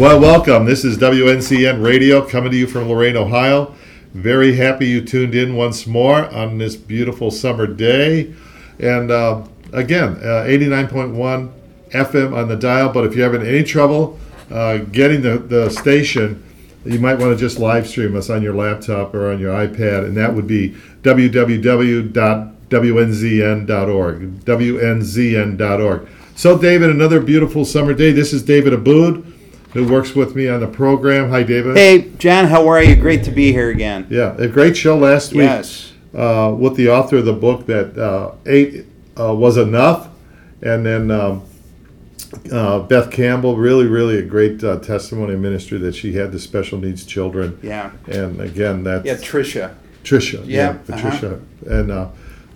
Well, welcome. This is WNZN Radio coming to you from Lorain, Ohio. Very happy you tuned in once more on this beautiful summer day. And uh, again, uh, 89.1 FM on the dial. But if you're having any trouble uh, getting the, the station, you might want to just live stream us on your laptop or on your iPad, and that would be www.wnzn.org. WNZN.org. So, David, another beautiful summer day. This is David Aboud, who works with me on the program. Hi, David. Hey, John, how are you? Great to be here again. Yeah, a great show last week Yes. uh, with the author of the book that uh, eight uh, was enough, and then um, uh, Beth Campbell. Really, really a great uh, testimony and ministry that she had to special needs children. Yeah. And again, that's Yeah, Tricia. Tricia. Yeah, uh-huh. Patricia. And uh,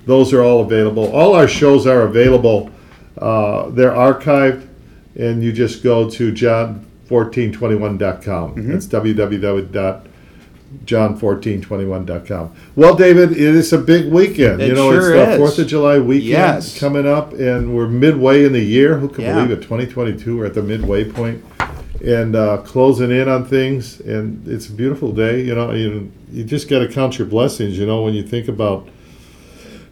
those are all available. All our shows are available. Uh, they're archived, and you just go to john1421.com. Mm-hmm. That's www.john1421.com. Well, David, it is a big weekend. It you know, sure it's the. Fourth of July weekend Yes. coming up, and we're midway in the year. Who can Yeah. believe it? 2022. We're at the midway point and uh, closing in on things. And it's a beautiful day. You know, you, you just got to count your blessings. You know, when you think about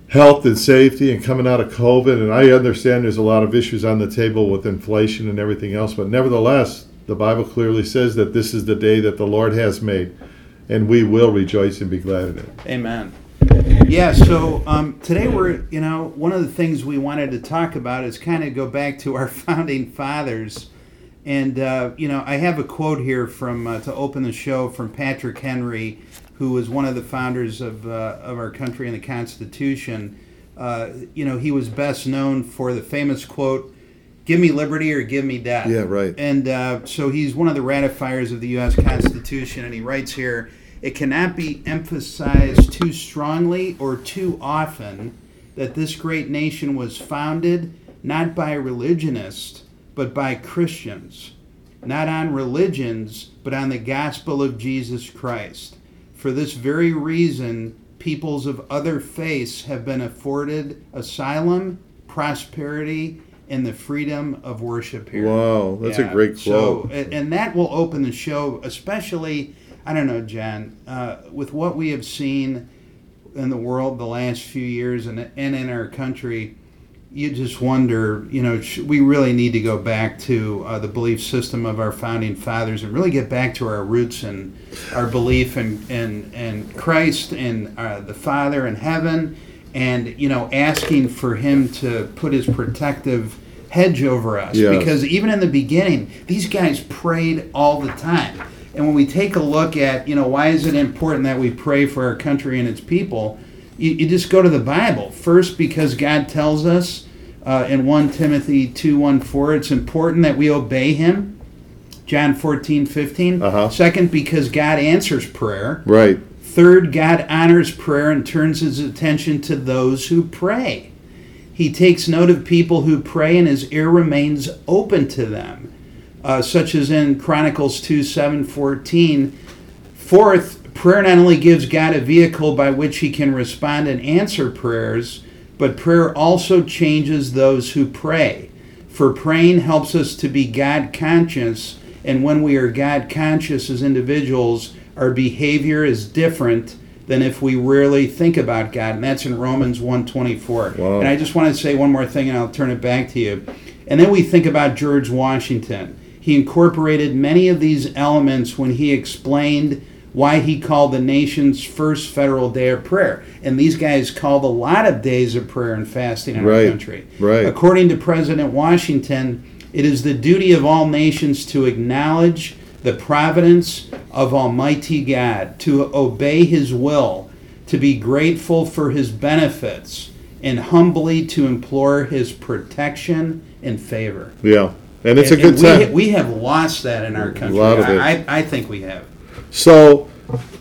health and safety and coming out of COVID. And I understand there's a lot of issues on the table with inflation and everything else, but nevertheless, the Bible clearly says that this is the day that the Lord has made, and we will rejoice and be glad in it. Amen. Yeah, so um, today we're, you know, one of the things we wanted to talk about is kind of go back to our founding fathers. And, uh, you know, I have a quote here from, uh, to open the show from Patrick Henry, who was one of the founders of, uh, of our country and the Constitution. Uh, you know, he was best known for the famous quote, Give me liberty or give me death. Yeah, right. And uh, so he's one of the ratifiers of the U.S. Constitution, and he writes here it cannot be emphasized too strongly or too often that this great nation was founded not by religionists, but by Christians, not on religions, but on the gospel of Jesus Christ. For this very reason, peoples of other faiths have been afforded asylum, prosperity, and the freedom of worship here. Wow, that's a great quote. and and that will open the show, especially, I don't know, John, uh, with what we have seen in the world the last few years and, and in our country, you just wonder, you know, sh- we really need to go back to uh, the belief system of our founding fathers and really get back to our roots and our belief in, in, in Christ and uh, the Father in heaven and, you know, asking for Him to put His protective hedge over us. Because even in the beginning, these guys prayed all the time. And when we take a look at, you know, why is it important that we pray for our country and its people? You, you just go to the Bible. First, because God tells us uh, in 1 Timothy 2 1 4, it's important that we obey Him. John 14, 15. Uh-huh. Second, because God answers prayer. Right. Third, God honors prayer and turns his attention to those who pray. He takes note of people who pray and his ear remains open to them, uh, such as in Chronicles 2 7 14. Fourth, prayer not only gives God a vehicle by which he can respond and answer prayers, but prayer also changes those who pray. For praying helps us to be God conscious, and when we are God conscious as individuals, our behavior is different than if we rarely think about God, and that's in Romans 1:24. Wow. And I just want to say one more thing, and I'll turn it back to you. And then we think about George Washington. He incorporated many of these elements when he explained why he called the nation's first federal day of prayer. And these guys called a lot of days of prayer and fasting in Right, our country. right. According to President Washington, it is the duty of all nations to acknowledge the providence of Almighty God, to obey His will, to be grateful for His benefits, and humbly to implore His protection and favor. Yeah. And it's And- a good time. we, we have lost that in our country. A lot of it. I, I think we have. So,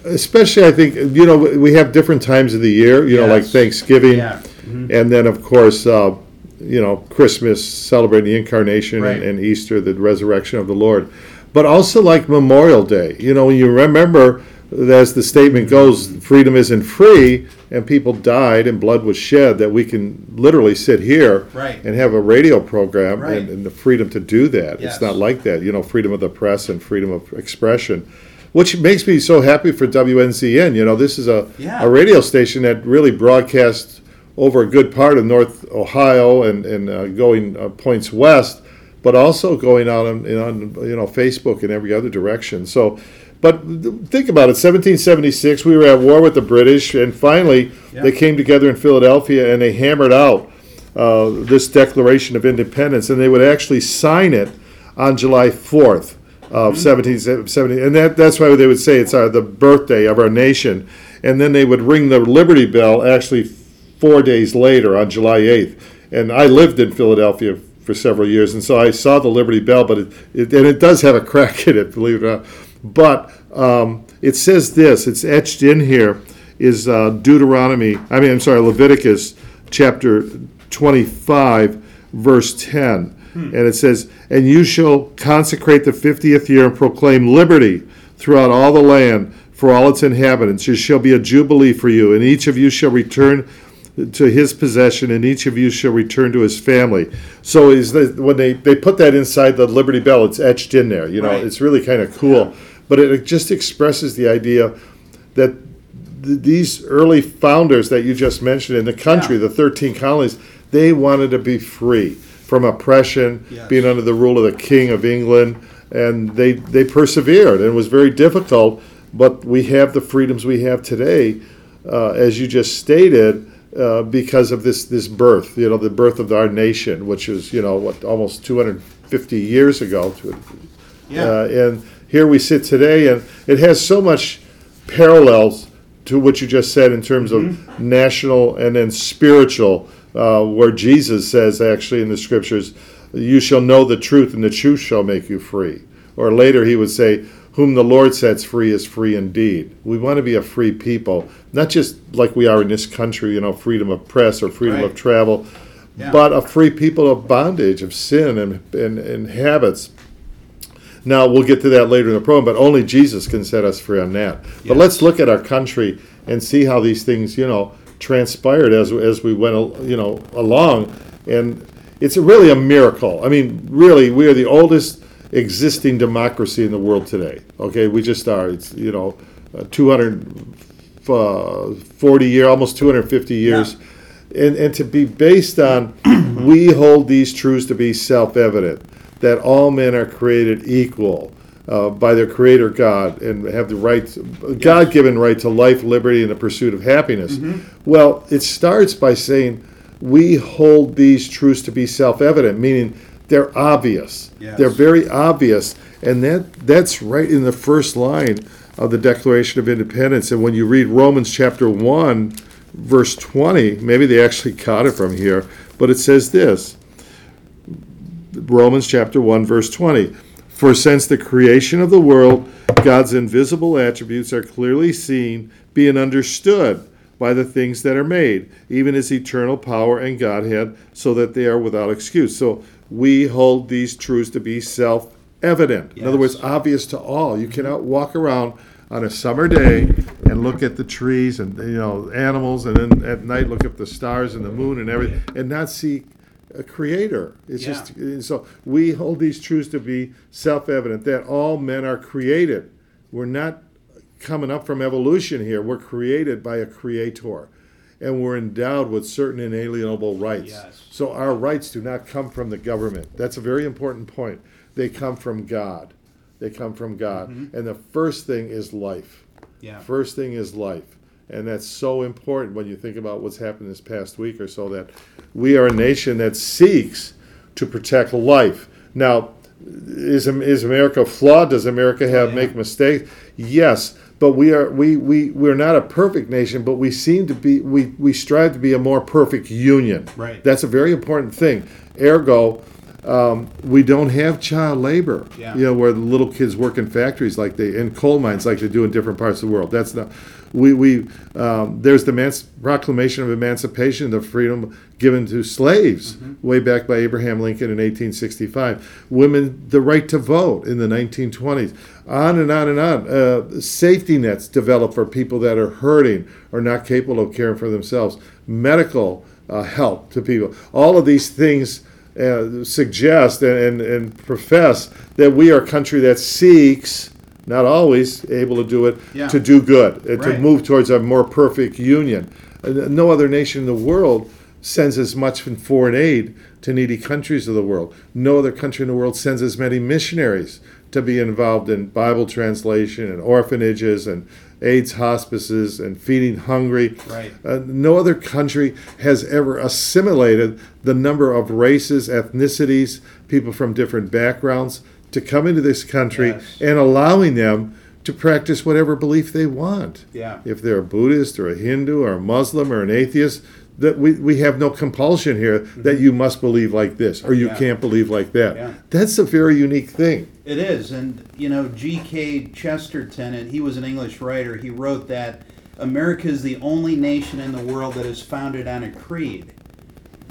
especially, I think you know we have different times of the year. You know, like Thanksgiving, Yeah. and then of course, uh, you know, Christmas, celebrating the incarnation, Right. and, and Easter, the resurrection of the Lord. But also like Memorial Day. You know, when you remember as the statement goes, freedom isn't free, and people died and blood was shed, that we can literally sit here Right. and have a radio program Right. and, and the freedom to do that. Yes. It's not like that, you know, freedom of the press and freedom of expression, which makes me so happy for WNZN. You know, this is a, Yeah. a radio station that really broadcasts over a good part of North Ohio and, and uh, going uh, points west, but also going out on, on you know Facebook and every other direction. So, but think about it. 1776, we were at war with the British, and finally Yeah. they came together in Philadelphia and they hammered out uh, this Declaration of Independence, and they would actually sign it on July 4th of 1770, and that, that's why they would say it's our, the birthday of our nation. And then they would ring the Liberty Bell actually four days later on July 8th. And I lived in Philadelphia for several years, and so I saw the Liberty Bell, but it, it and it does have a crack in it, believe it or not. But um, it says this, it's etched in here, is uh, Deuteronomy, I mean, I'm sorry, Leviticus chapter 25, verse 10. And it says, And you shall consecrate the fiftieth year and proclaim liberty throughout all the land for all its inhabitants. It shall be a jubilee for you, and each of you shall return to his possession, and each of you shall return to his family. So is the, when they, they put that inside the Liberty Bell, it's etched in there. You know, Right. it's really kind of cool. But it just expresses the idea that th- these early founders that you just mentioned in the country, Yeah. the 13 colonies, they wanted to be free from oppression, Yes. being under the rule of the King of England, and they, they persevered. And it was very difficult, but we have the freedoms we have today, uh, as you just stated. Uh, because of this this birth, you know, the birth of our nation, which is you know what almost 250 years ago, Yeah. uh, and here we sit today, and it has so much parallels to what you just said in terms of national and then spiritual, uh, where Jesus says actually in the scriptures, "You shall know the truth, and the truth shall make you free." Or later he would say, "Whom the Lord sets free is free indeed." We want to be a free people, not just like we are in this country, you know, freedom of press or freedom Right. of travel, Yeah. but a free people of bondage, of sin, and, and, and habits. Now we'll get to that later in the program, but only Jesus can set us free on that. But let's look at our country and see how these things, you know, transpired as as we went, you know, along, and it's really a miracle. I mean, really, we are the oldest existing democracy in the world today. Okay, we just are. It's you know, uh, 240 year, almost 250 years. And, and to be based on, we hold these truths to be self evident that all men are created equal uh, by their Creator God and have the right, God given right to life, liberty, and the pursuit of happiness. Well, it starts by saying, we hold these truths to be self evident, meaning they're obvious. Yes. They're very obvious. And that, that's right in the first line of the Declaration of Independence. And when you read Romans chapter 1, verse 20, maybe they actually got it from here, but it says this Romans chapter 1, verse 20. For since the creation of the world, God's invisible attributes are clearly seen, being understood by the things that are made, even his eternal power and Godhead, so that they are without excuse. So we hold these truths to be self evident. In other words, obvious to all. You cannot walk around on a summer day and look at the trees and you know animals, and then at night look at the stars and the moon and everything, and not see a creator. It's Yeah. just so we hold these truths to be self-evident that all men are created. We're not coming up from evolution here. We're created by a creator. And we're endowed with certain inalienable rights. Yes. So our rights do not come from the government. That's a very important point. They come from God. They come from God. Mm-hmm. And the first thing is life. Yeah. First thing is life. And that's so important when you think about what's happened this past week or so that we are a nation that seeks to protect life. Now, is, is America flawed? Does America have oh, yeah. make mistakes? Yes, but we are we, we we're not a perfect nation, but we seem to be we, we strive to be a more perfect union. Right. That's a very important thing. Ergo, Um, we don't have child labor. Yeah. You know, where the little kids work in factories like they in coal mines like they do in different parts of the world. That's not. We we um, there's the Emanci- Proclamation of Emancipation, the freedom given to slaves way back by Abraham Lincoln in 1865. Women the right to vote in the 1920s. On and on and on. Uh, safety nets developed for people that are hurting or not capable of caring for themselves. Medical uh, help to people. All of these things uh, suggest and, and, and profess that we are a country that seeks, not always able to do it, Yeah. to do good, and to move towards a more perfect union. Uh, No other nation in the world sends as much in foreign aid to needy countries of the world. No other country in the world sends as many missionaries to be involved in Bible translation and orphanages and AIDS hospices and feeding hungry. Right. Uh, no other country has ever assimilated the number of races, ethnicities, people from different backgrounds to come into this country Yes. and allowing them to practice whatever belief they want. Yeah. If they're a Buddhist or a Hindu or a Muslim or an atheist, that we, we have no compulsion here that you must believe like this or you Yeah. can't believe like that. Yeah. That's a very unique thing. It is, and you know, G.K. Chesterton, and he was an English writer. He wrote that America is the only nation in the world that is founded on a creed.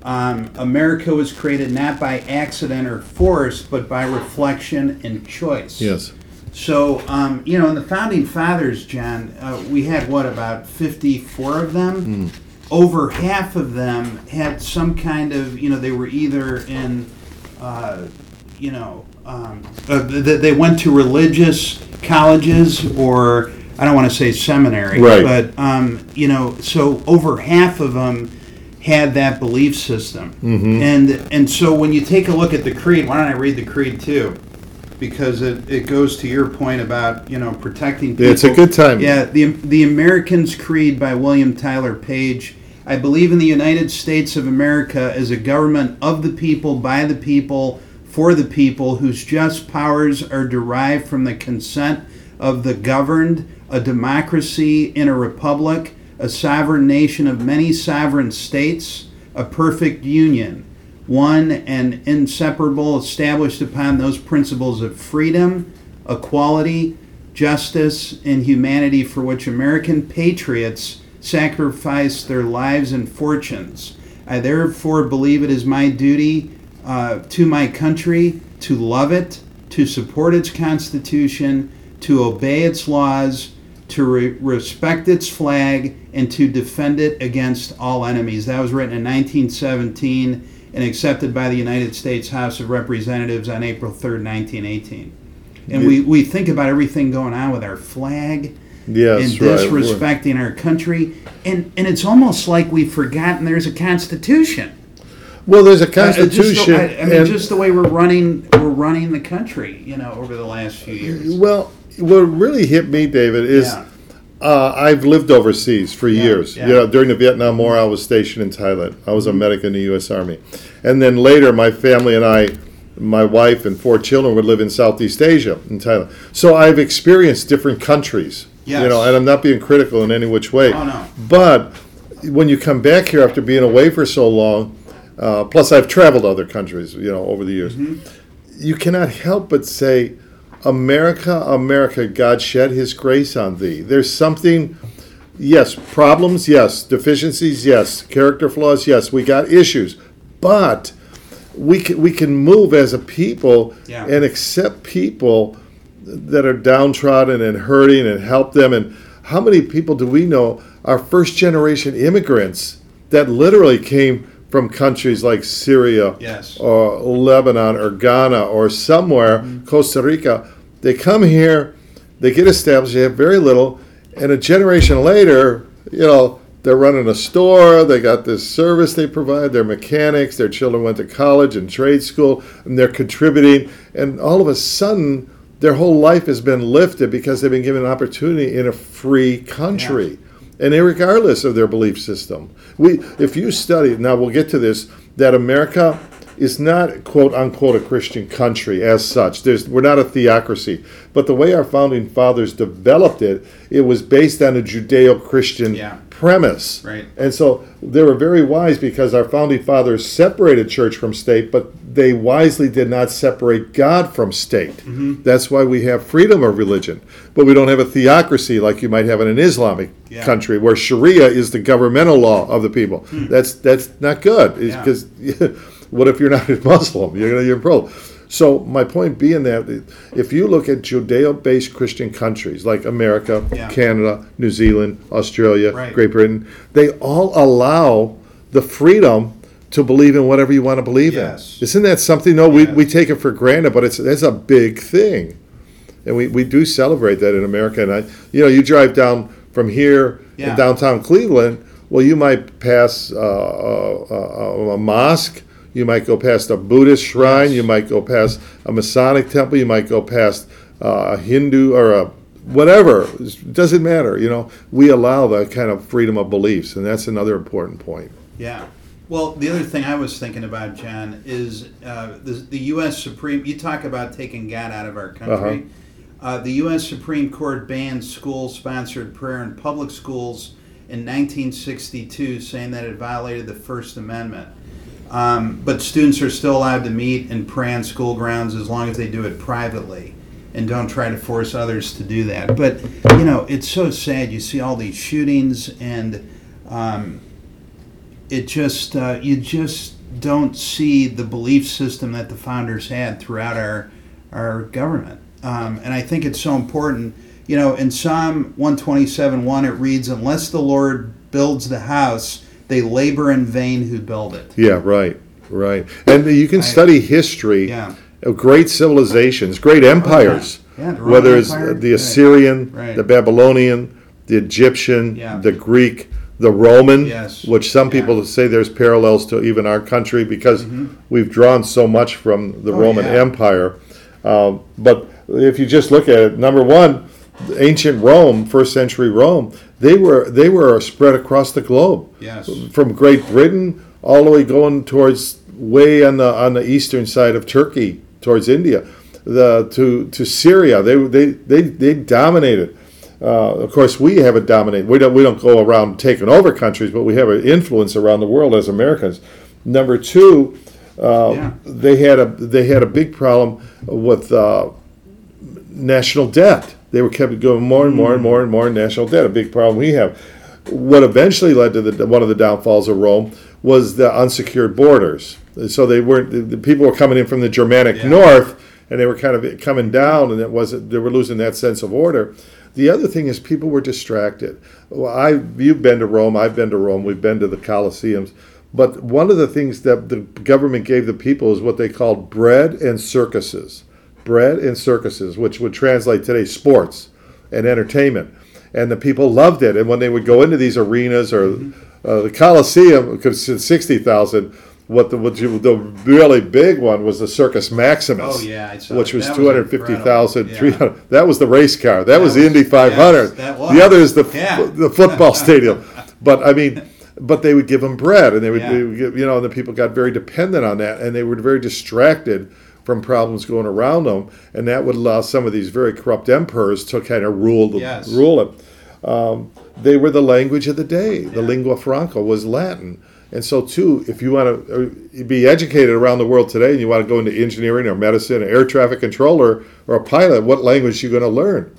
Um, America was created not by accident or force, but by reflection and choice. Yes. So, um, you know, in the founding fathers, John, uh, we had what about fifty-four of them? Over half of them had some kind of, you know, they were either in, uh, you know, um, uh, th- they went to religious colleges or I don't want to say seminary, Right. but um, you know, so over half of them had that belief system, and and so when you take a look at the creed, why don't I read the creed too? Because it, it goes to your point about you know protecting people. Yeah, it's a good time. Yeah, the the Americans Creed by William Tyler Page. I believe in the United States of America as a government of the people, by the people, for the people, whose just powers are derived from the consent of the governed, a democracy in a republic, a sovereign nation of many sovereign states, a perfect union, one and inseparable, established upon those principles of freedom, equality, justice, and humanity for which American patriots sacrificed their lives and fortunes. I therefore believe it is my duty uh, to my country to love it, to support its Constitution, to obey its laws, to re- respect its flag, and to defend it against all enemies. That was written in 1917 and accepted by the United States House of Representatives on April 3rd, 1918. And we, we think about everything going on with our flag Yes, and right. disrespecting our country. And, and it's almost like we've forgotten there's a constitution. Well, there's a Uh, just the- constitution. I, I mean, just the way we're running, we're running the country, you know, over the last few years. Well, what really hit me, David, is Yeah. uh, I've lived overseas for years. yeah. You know, during the Vietnam War, I was stationed in Thailand. I was a medic in the U.S. Army, and then later, my family and I, my wife and four children, would live in Southeast Asia in Thailand. So I've experienced different countries. You know, and I'm not being critical in any which way. Oh, no. But when you come back here after being away for so long, uh, plus I've traveled to other countries, you know, over the years you cannot help but say, America, America, God shed his grace on thee. There's something, yes, problems, yes, deficiencies, yes, character flaws, yes, we got issues, but we can, we can move as a people Yeah. and accept people that are downtrodden and hurting and help them. And how many people do we know are first generation immigrants that literally came from countries like Syria Yes. or Lebanon or Ghana or somewhere, mm-hmm. Costa Rica. They come here, they get established, they have very little, and a generation later, you know, they're running a store, they got this service they provide, they're mechanics, their children went to college and trade school, and they're contributing, and all of a sudden, their whole life has been lifted because they've been given an opportunity in a free country and regardless of their belief system. We, if you study, now we'll get to this, that America is not quote unquote a Christian country as such. There's, we're not a theocracy, but the way our founding fathers developed it, it was based on a Judeo-Christian Yeah. Premise. Right. And so they were very wise because our founding fathers separated church from state, but they wisely did not separate God from state. Mm-hmm. That's why we have freedom of religion, but we don't have a theocracy like you might have in an Islamic Yeah. country where Sharia is the governmental law of the people. That's that's not good Hmm. Yeah. because what if you're not a Muslim? You're gonna you're pro. So my point being that if you look at Judeo-based Christian countries like America, Yeah. Canada, New Zealand, Australia, Right. Great Britain, they all allow the freedom to believe in whatever you want to believe Yes. in. Isn't that something? No, we, we take it for granted, but it's that's a big thing, and we, we do celebrate that in America. And I, you know, you drive down from here Yeah. in downtown Cleveland. Well, you might pass uh, a, a, a mosque. You might go past a Buddhist shrine. Yes. You might go past a Masonic temple. You might go past uh, a Hindu or a whatever. It doesn't matter. You know, we allow that kind of freedom of beliefs, and that's another important point. Yeah. Well, the other thing I was thinking about, John, is uh, the, the U.S. Supreme. You talk about taking God out of our country. uh the U.S. Supreme Court banned school-sponsored prayer in public schools in 1962, saying that it violated the First Amendment. Um, but students are still allowed to meet and pray on school grounds as long as they do it privately and don't try to force others to do that. But, you know, it's so sad. You see all these shootings and um, it just, uh, you just don't see the belief system that the founders had throughout our, our government. Um, and I think it's so important. You know, in Psalm 127 1, it reads, Unless the Lord builds the house, they labor in vain who build it. Yeah, right, right. And you can study history Yeah. of great civilizations, great empires, Yeah, whether it's Empire, the. Assyrian, Right. the Babylonian, the Egyptian, Yeah. the Greek, the Roman, Yes. which some. Mm-hmm. people say there's parallels to even our country because we've drawn so much from the Oh, Roman. Empire. Um, but if you just look at it, number one, ancient Rome, first century Rome, they were they were spread across the globe Yes. from Great Britain all the way going towards way on the on the eastern side of Turkey towards India, the to to Syria. They they they they dominated. Uh, of course, we haven't dominated. We don't we don't go around taking over countries, but we have an influence around the world as Americans. Number two, uh, Yeah. they had a they had a big problem with. Uh, national debt. They were kept going more and more and more and more in national debt. A big problem we have. What eventually led to the one of the downfalls of Rome was the unsecured borders. So they weren't the, the people were coming in from the Germanic Yeah. north, and they were kind of coming down, and it wasn't. They were losing that sense of order. The other thing is people were distracted. Well, I you've been to Rome. I've been to Rome. We've been to the Colosseums. But one of the things that the government gave the people is what they called bread and circuses bread and circuses, which would translate today sports and entertainment. And the people loved it. And when they would go into these arenas or uh, the Coliseum, because it's 60,000, what the, what you, the really big one was the Circus Maximus. Oh, yeah, Which was was 250,000, incredible. 300. That was the race car. That, was the Indy 500. yes, was. The other is the, f- the football stadium. But I mean, but they would give them bread, and they would, Yeah. they would give, you know, and the people got very dependent on that, and they were very distracted from problems going around them, and that would allow some of these very corrupt emperors to kind of rule the, Yes. rule it. Um, they were the language of the day. The Yeah. lingua franca was Latin. And so, too, if you want to be educated around the world today and you want to go into engineering or medicine, or air traffic controller, or a pilot, what language are you going to learn?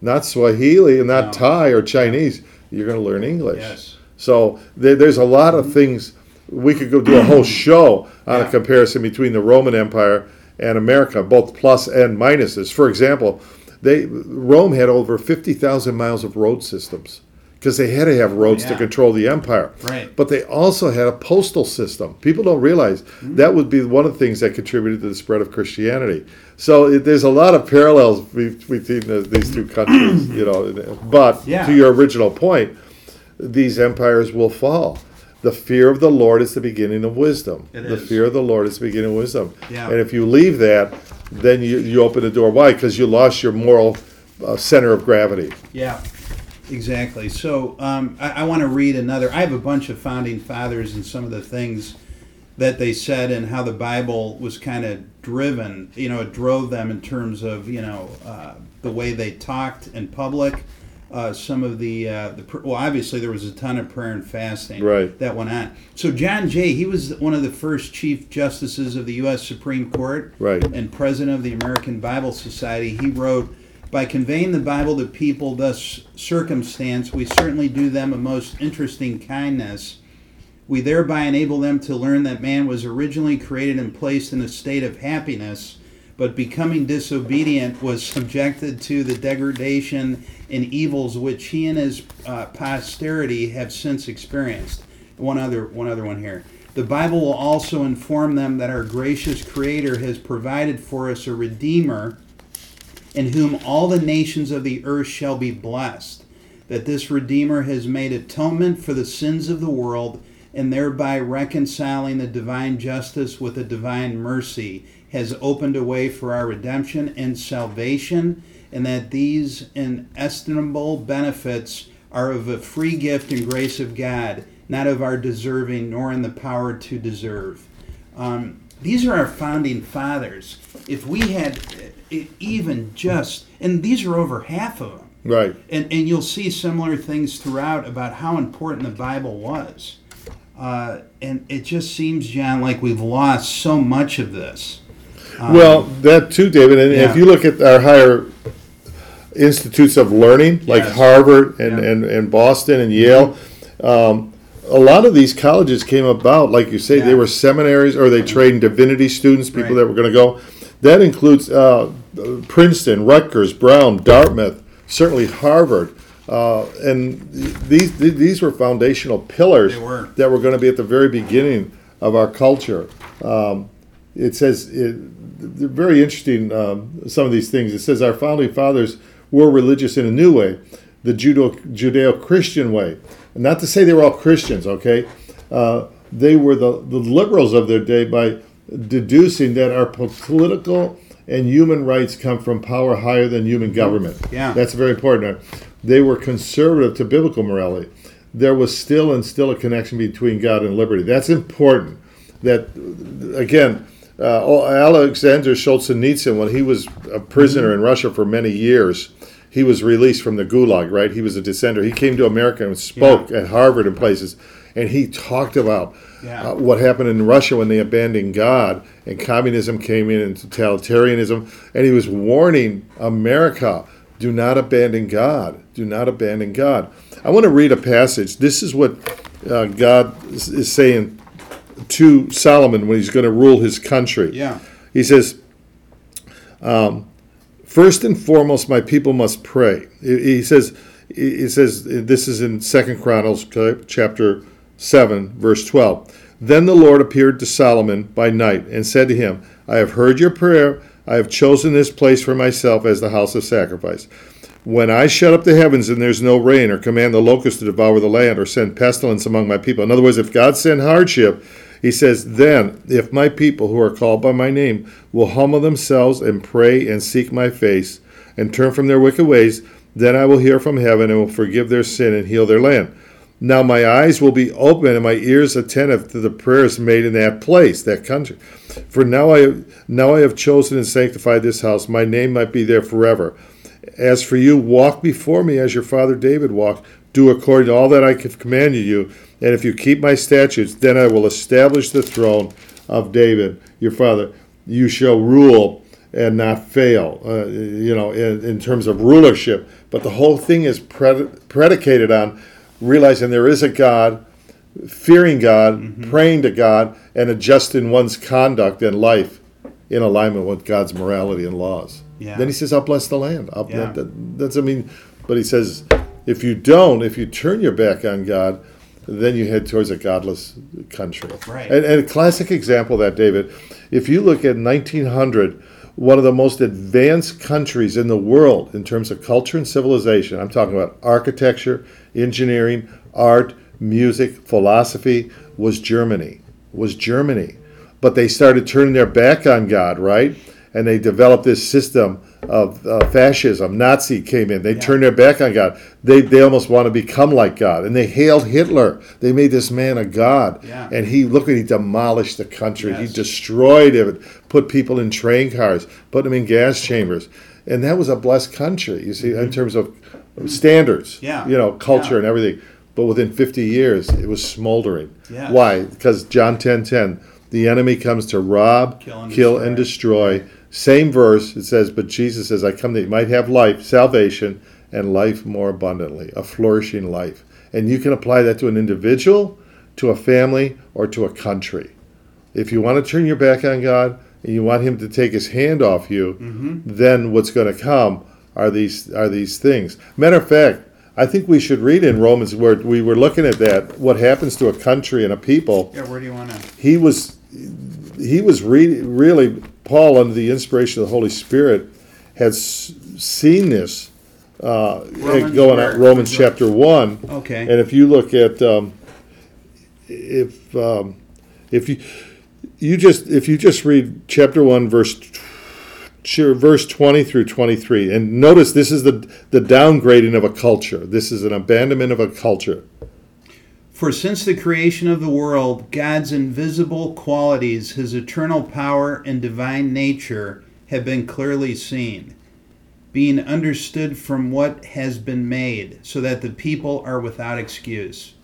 Not Swahili and not No. Thai or Chinese. You're going to learn English. Yes. So there, there's a lot of things. We could go do a whole show on Yeah. a comparison between the Roman Empire and America, both plus and minuses. For example, they Rome had over 50,000 miles of road systems because they had to have roads to control the empire. Right. But they also had a postal system. People don't realize Mm-hmm. that would be one of the things that contributed to the spread of Christianity. So it, there's a lot of parallels between the, these two countries, you know. But Yeah. to your original point, these empires will fall. The fear of the Lord is the beginning of wisdom. It the is. fear of the Lord is the beginning of wisdom. Yeah. And if you leave that, then you, you open the door wide because you lost your moral uh, center of gravity. Yeah, exactly. So um, I, I want to read another. I have a bunch of founding fathers and some of the things that they said and how the Bible was kind of driven. You know, it drove them in terms of you know uh, the way they talked in public. Uh, some of the, uh, the pr- well, obviously there was a ton of prayer and fasting Right. that went on. So John Jay, he was one of the first chief justices of the U.S. Supreme Court Right. and president of the American Bible Society. He wrote, "By conveying the Bible to people thus circumstanced, we certainly do them a most interesting kindness." We thereby enable them to learn that man was originally created and placed in a state of happiness, but becoming disobedient was subjected to the degradation and evils which he and his uh, posterity have since experienced. One other, one other one here. The Bible will also inform them that our gracious Creator has provided for us a Redeemer in whom all the nations of the earth shall be blessed, that this Redeemer has made atonement for the sins of the world, and thereby reconciling the divine justice with the divine mercy, has opened a way for our redemption and salvation, and that these inestimable benefits are of a free gift and grace of God, not of our deserving, nor in the power to deserve. Um, these are our founding fathers. If we had uh, even just, and these are over half of them, Right. and, and you'll see similar things throughout about how important the Bible was. Uh, and it just seems, John, like we've lost so much of this. Well, that too, David. And yeah. if you look at our higher institutes of learning, like Yes. Harvard and, Yeah. And, and Boston and Yale, um, a lot of these colleges came about, like you say, they were seminaries or they trained divinity students, people Right. that were going to go. That includes uh, Princeton, Rutgers, Brown, Dartmouth, certainly Harvard. Uh, and these these were foundational pillars were. that were going to be at the very beginning of our culture. Um, it says it, they're very interesting. Um, some of these things. It says our founding fathers were religious in a new way, the Judo Judeo-Christian way. Not to say they were all Christians. Okay, uh, they were the the liberals of their day by deducing that our political and human rights come from power higher than human government. Yeah. that's very important. They were conservative to biblical morality. There was still and still a connection between God and liberty. That's important. That again, uh, Alexander Solzhenitsyn, when he was a prisoner in Russia for many years, he was released from the Gulag. Right, he was a dissenter. He came to America and spoke at Harvard and places, and he talked about Yeah. uh, what happened in Russia when they abandoned God and communism came in and totalitarianism, and he was warning America do not abandon God. Do not abandon God. I want to read a passage. This is what uh, God is saying to Solomon when he's going to rule his country. Yeah. He says, um, first and foremost, my people must pray. He says, he says, this is in Second Chronicles chapter seven, verse twelve. Then the Lord appeared to Solomon by night and said to him, I have heard your prayer. I have chosen this place for myself as the house of sacrifice. When I shut up the heavens and there's no rain, or command the locusts to devour the land, or send pestilence among my people. In other words, if God send hardship, he says, Then, if my people who are called by my name will humble themselves and pray and seek my face and turn from their wicked ways, then I will hear from heaven and will forgive their sin and heal their land. Now my eyes will be open and my ears attentive to the prayers made in that place, that country. For now I have, now I have chosen and sanctified this house. My name might be there forever. As for you, walk before me as your father David walked. Do according to all that I have commanded you. And if you keep my statutes, then I will establish the throne of David, your father. You shall rule and not fail, uh, you know, in, in terms of rulership. But the whole thing is pred- predicated on realizing there is a God, fearing God, praying to God, and adjusting one's conduct and life in alignment with God's morality and laws. Yeah. Then he says, "I'll bless the land." I'll, Yeah. that, that- that's I mean, but he says, if you don't, if you turn your back on God, then you head towards a godless country. Right. And, and a classic example of that, David, if you look at 1900, one of the most advanced countries in the world in terms of culture and civilization. I'm talking about architecture, engineering, art, music, philosophy. Was Germany? Was Germany? But they started turning their back on God, right? And they developed this system of uh, fascism. Nazi came in. They turned their back on God. They, they almost want to become like God. And they hailed Hitler. They made this man a god. Yeah. And he, look at, he demolished the country. Yes. He destroyed it, put people in train cars, put them in gas chambers. and that was a blessed country. You see, in terms of standards, Yeah. you know, culture Yeah. and everything. But within 50 years, it was smoldering. Yes. Why? Because John 10 10, the enemy comes to rob, Kill and kill, destroy. and destroy. Same verse, it says, But Jesus says, I come that you might have life, salvation, and life more abundantly, a flourishing life. And you can apply that to an individual, to a family, or to a country. If you want to turn your back on God and you want Him to take His hand off you, mm-hmm. then what's going to come are these are these things. Matter of fact, I think we should read in Romans where we were looking at that. What happens to a country and a people? Yeah, where do you want to? He was he was re- really Paul under the inspiration of the Holy Spirit has seen this uh, Romans going on Romans chapter one. Okay. And if you look at um, if um, if you you just if you just read chapter one verse sure, verse 20 through 23 and notice this is the the downgrading of a culture this is an abandonment of a culture For since the creation of the world, God's invisible qualities, his eternal power and divine nature, have been clearly seen, being understood from what has been made, so that the people are without excuse.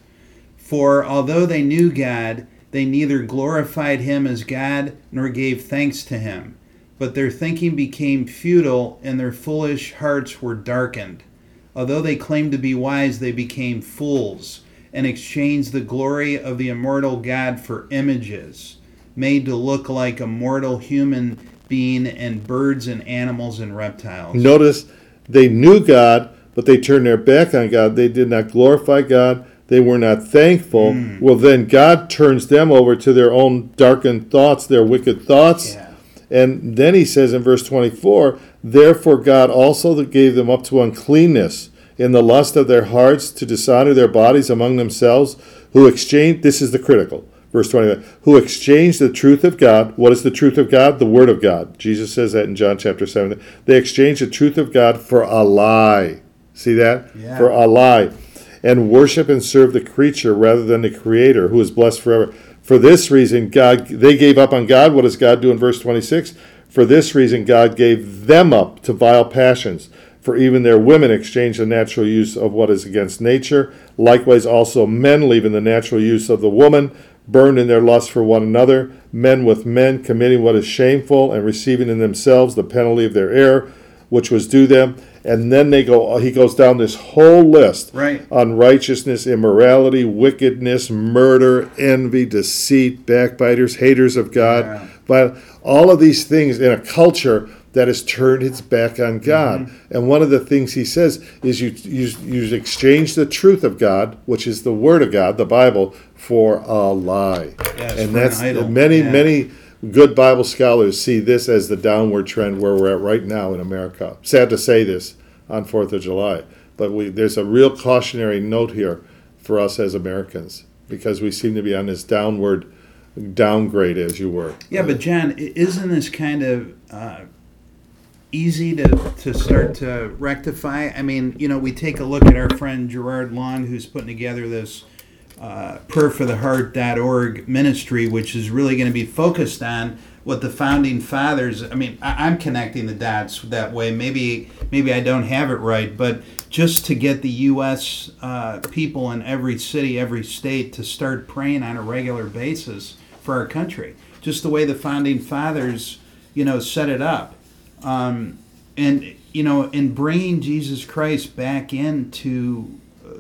For although they knew God, they neither glorified him as God nor gave thanks to him, but their thinking became futile and their foolish hearts were darkened. Although they claimed to be wise, they became fools and exchanged the glory of the immortal God for images, made to look like a mortal human being and birds and animals and reptiles. notice they knew God but they turned their back on God. They did not glorify God. They were not thankful. Hmm. Well then God turns them over to their own darkened thoughts their wicked thoughts. Yeah. And then he says in verse 24, Therefore God also gave them up to uncleanness in the lust of their hearts to dishonor their bodies among themselves, who exchange, this is the critical, verse 25, who exchange the truth of God. What is the truth of God? The Word of God. Jesus says that in John chapter 7. They exchange the truth of God for a lie. See that? Yeah. For a lie. And worship and serve the creature rather than the Creator, who is blessed forever. For this reason, God they gave up on God. What does God do in verse 26? For this reason, God gave them up to vile passions. For even their women exchange the natural use of what is against nature. Likewise, also men, leaving the natural use of the woman, burned in their lust for one another, men with men, committing what is shameful, and receiving in themselves the penalty of their error, which was due them. And then they go. He goes down this whole list: Right. unrighteousness, immorality, wickedness, murder, envy, deceit, backbiters, haters of God. Yeah. But all of these things in a culture that has turned its back on God. Mm-hmm. And one of the things he says is you, you you exchange the truth of God, which is the Word of God, the Bible, for a lie. Yes, and an that's idol. many Yeah. many good Bible scholars see this as the downward trend where we're at right now in America. Sad to say this on Fourth of July, but we there's a real cautionary note here for us as Americans because we seem to be on this downward downgrade, as you were. Yeah, but John, isn't this kind of uh, easy to, to start to rectify? I mean, you know, we take a look at our friend Gerard Long, who's putting together this uh, prayerfortheheart.org ministry, which is really going to be focused on what the founding fathers. I mean, I, I'm connecting the dots that way. Maybe maybe I don't have it right, but just to get the U.S. Uh, people in every city, every state to start praying on a regular basis for our country, just the way the founding fathers, you know, set it up, um, and you know, in bringing Jesus Christ back into uh,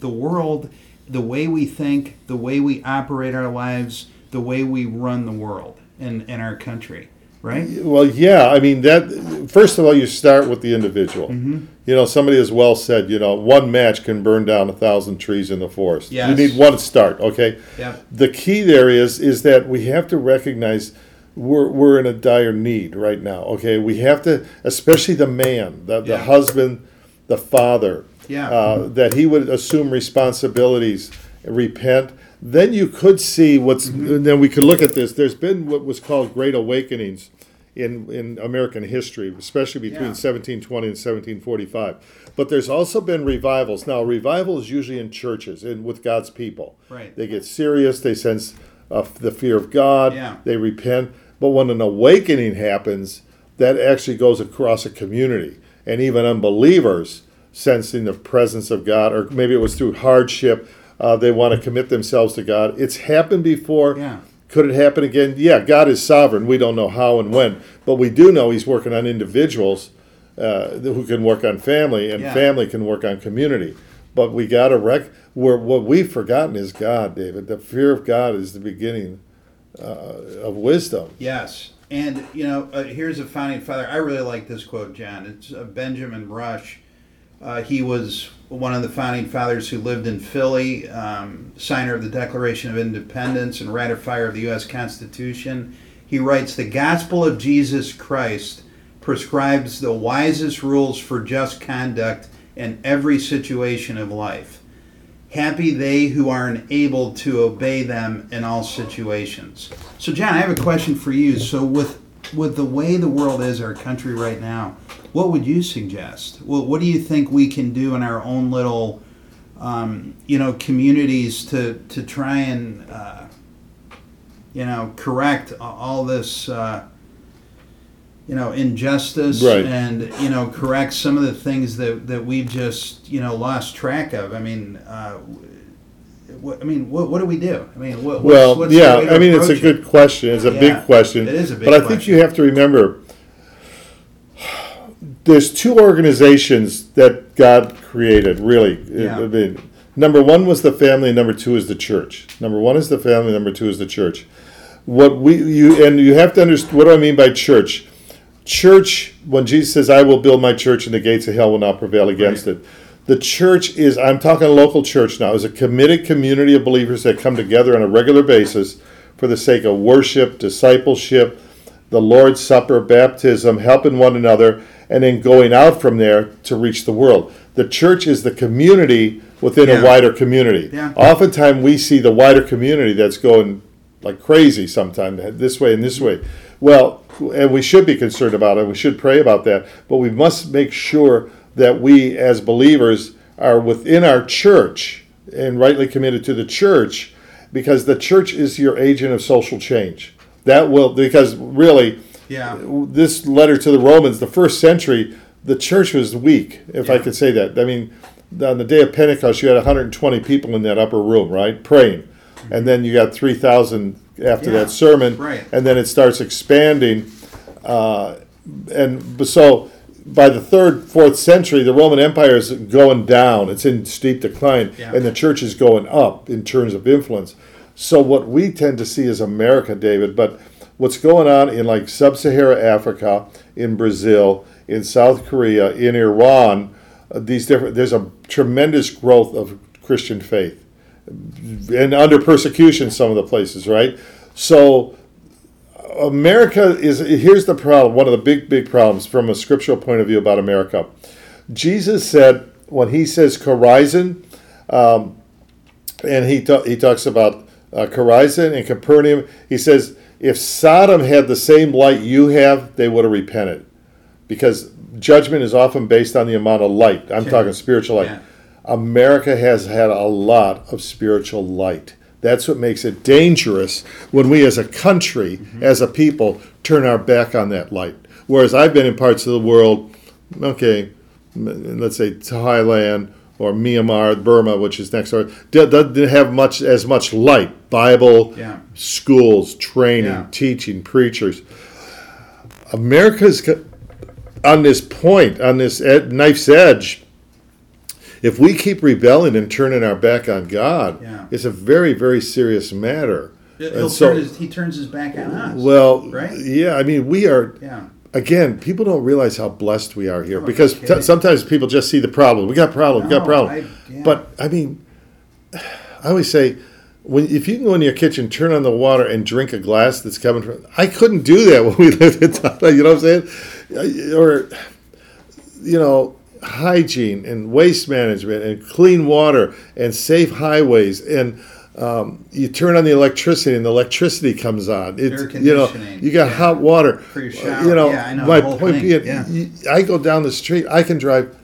the world, the way we think, the way we operate our lives, the way we run the world in, in our country, right? Well, yeah. I mean, that first of all, you start with the individual. Mm-hmm. You know, somebody has well said, you know, one match can burn down a thousand trees in the forest. Yes. You need one start. Okay. Yep. The key there is is that we have to recognize we're we're in a dire need right now. Okay. We have to, especially the man, the, the Yeah. husband, the father. Yeah. Uh, that he would assume responsibilities, repent. Then you could see what's. Mm-hmm. and Then we could look at this. There's been what was called great awakenings in in American history, especially between Yeah. 1720 and 1745. But there's also been revivals. Now, revival is usually in churches and with God's people. Right. They get serious. They sense uh, the fear of God. Yeah. They repent. But when an awakening happens, that actually goes across a community. And even unbelievers sensing the presence of God, or maybe it was through hardship, uh, they want to commit themselves to God. It's happened before. Yeah. Could it happen again? Yeah, God is sovereign. We don't know how and when, but we do know He's working on individuals uh, who can work on family, and Yeah. family can work on community. But we got to rec. Where what we've forgotten is God, David. The fear of God is the beginning uh, of wisdom. Yes. And, you know, uh, here's a founding father. I really like this quote, John. It's uh, Benjamin Rush. Uh, he was one of the founding fathers who lived in Philly, um, signer of the Declaration of Independence and ratifier of the U.S. Constitution. He writes The gospel of Jesus Christ prescribes the wisest rules for just conduct in every situation of life. Happy they who are enabled to obey them in all situations. So, John, I have a question for you. So, with with the way the world is, our country right now, what would you suggest? Well, what do you think we can do in our own little, um, you know, communities to to try and, uh, you know, correct all this, uh, you know, injustice Right. and you know, correct some of the things that that we've just you know lost track of. I mean. Uh, what, I mean, what, what do we do? I mean, what, Well, what's the yeah, I mean, it's a good question. It's a Yeah, big question. it is a big But I think you have to remember there's two organizations that God created, really. Yeah. I mean, number one was the family, and number two is the church. Number one is the family, number two is the church. What we you and you have to understand what do I mean by church? Church, when Jesus says, I will build my church and the gates of hell will not prevail against it. The church is, I'm talking a local church now, is a committed community of believers that come together on a regular basis for the sake of worship, discipleship, the Lord's Supper, baptism, helping one another, and then going out from there to reach the world. The church is the community within Yeah. a wider community. Yeah. Oftentimes we see the wider community that's going like crazy sometimes, this way and this way. Well, and we should be concerned about it. We should pray about that. But we must make sure that we, as believers, are within our church and rightly committed to the church because the church is your agent of social change. That will, because really, Yeah. this letter to the Romans, the first century, the church was weak, if I could say that. I mean, on the day of Pentecost, you had 120 people in that upper room, right, praying, mm-hmm. and then you got 3,000 after Yeah, that sermon, right. and then it starts expanding, uh, and so by the third, fourth century, the Roman Empire is going down; it's in steep decline, Yeah. and the church is going up in terms of influence. So what we tend to see is America, David, but what's going on in like sub-Saharan Africa, in Brazil, in South Korea, in Iran, uh, these different there's a tremendous growth of Christian faith and under persecution some of the places, right? So America is here's the problem, one of the big big problems from a scriptural point of view about America. Jesus said when he says Chorazin, um, and he ta- he talks about uh, Chorazin and Capernaum. He says if Sodom had the same light you have, they would have repented, because judgment is often based on the amount of light. I'm Sure. talking spiritual light. Yeah. America has had a lot of spiritual light. That's what makes it dangerous when we as a country, mm-hmm. as a people, turn our back on that light. Whereas I've been in parts of the world, okay, let's say Thailand or Myanmar, Burma, which is next door, doesn't have much as much light. Bible, Yeah. schools, training, Yeah. teaching, preachers. America's on this point, on this ed- knife's edge. If we keep rebelling and turning our back on God, Yeah. it's a very, very serious matter. He'll And so- turn his, he turns his back on us. Well, Right? yeah, I mean, we are yeah. again, people don't realize how blessed we are here Oh, because t- sometimes people just see the problem. We got problem. we got No, problem. I- yeah. But I mean, I always say, when if you can go in your kitchen, turn on the water, and drink a glass that's coming from. I couldn't do that when we lived in Thailand. You know what I'm saying? Or, you know, hygiene and waste management and clean water and safe highways and. Um, you turn on the electricity and the electricity comes on. It's Air you know you got yeah. hot water. For your shower, You know, yeah, I know, my point being, yeah. I go down the street, I can drive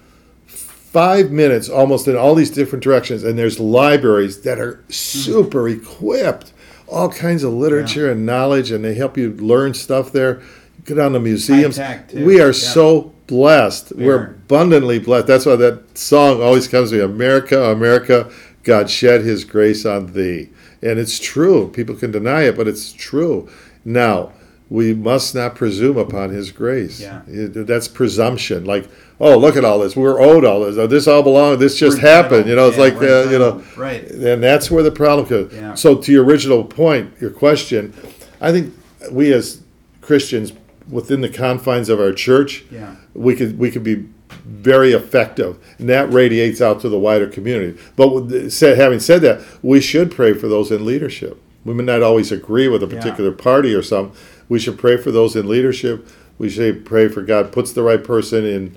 five minutes almost in all these different directions, and there's libraries that are super equipped, all kinds of literature and knowledge, and they help you learn stuff there. go down to museums. We are Yeah. so blessed. We are abundantly blessed. That's why that song always comes to me America, America, God shed his grace on thee. And it's true. People can deny it, but it's true. Now, we must not presume upon his grace. Yeah. That's presumption. Like, oh, look at all this. We're owed all this. Oh, this all belongs. This just We're happened. You know, it's Yeah, like, uh, you know. Right. and that's where the problem comes. Yeah. So, to your original point, your question, I think we as Christians within the confines of our church, Yeah. we could we could be very effective, and that radiates out to the wider community. But said, having said that, we should pray for those in leadership. We may not always agree with a Yeah. particular party or something. We should pray for those in leadership. We should pray for God puts the right person in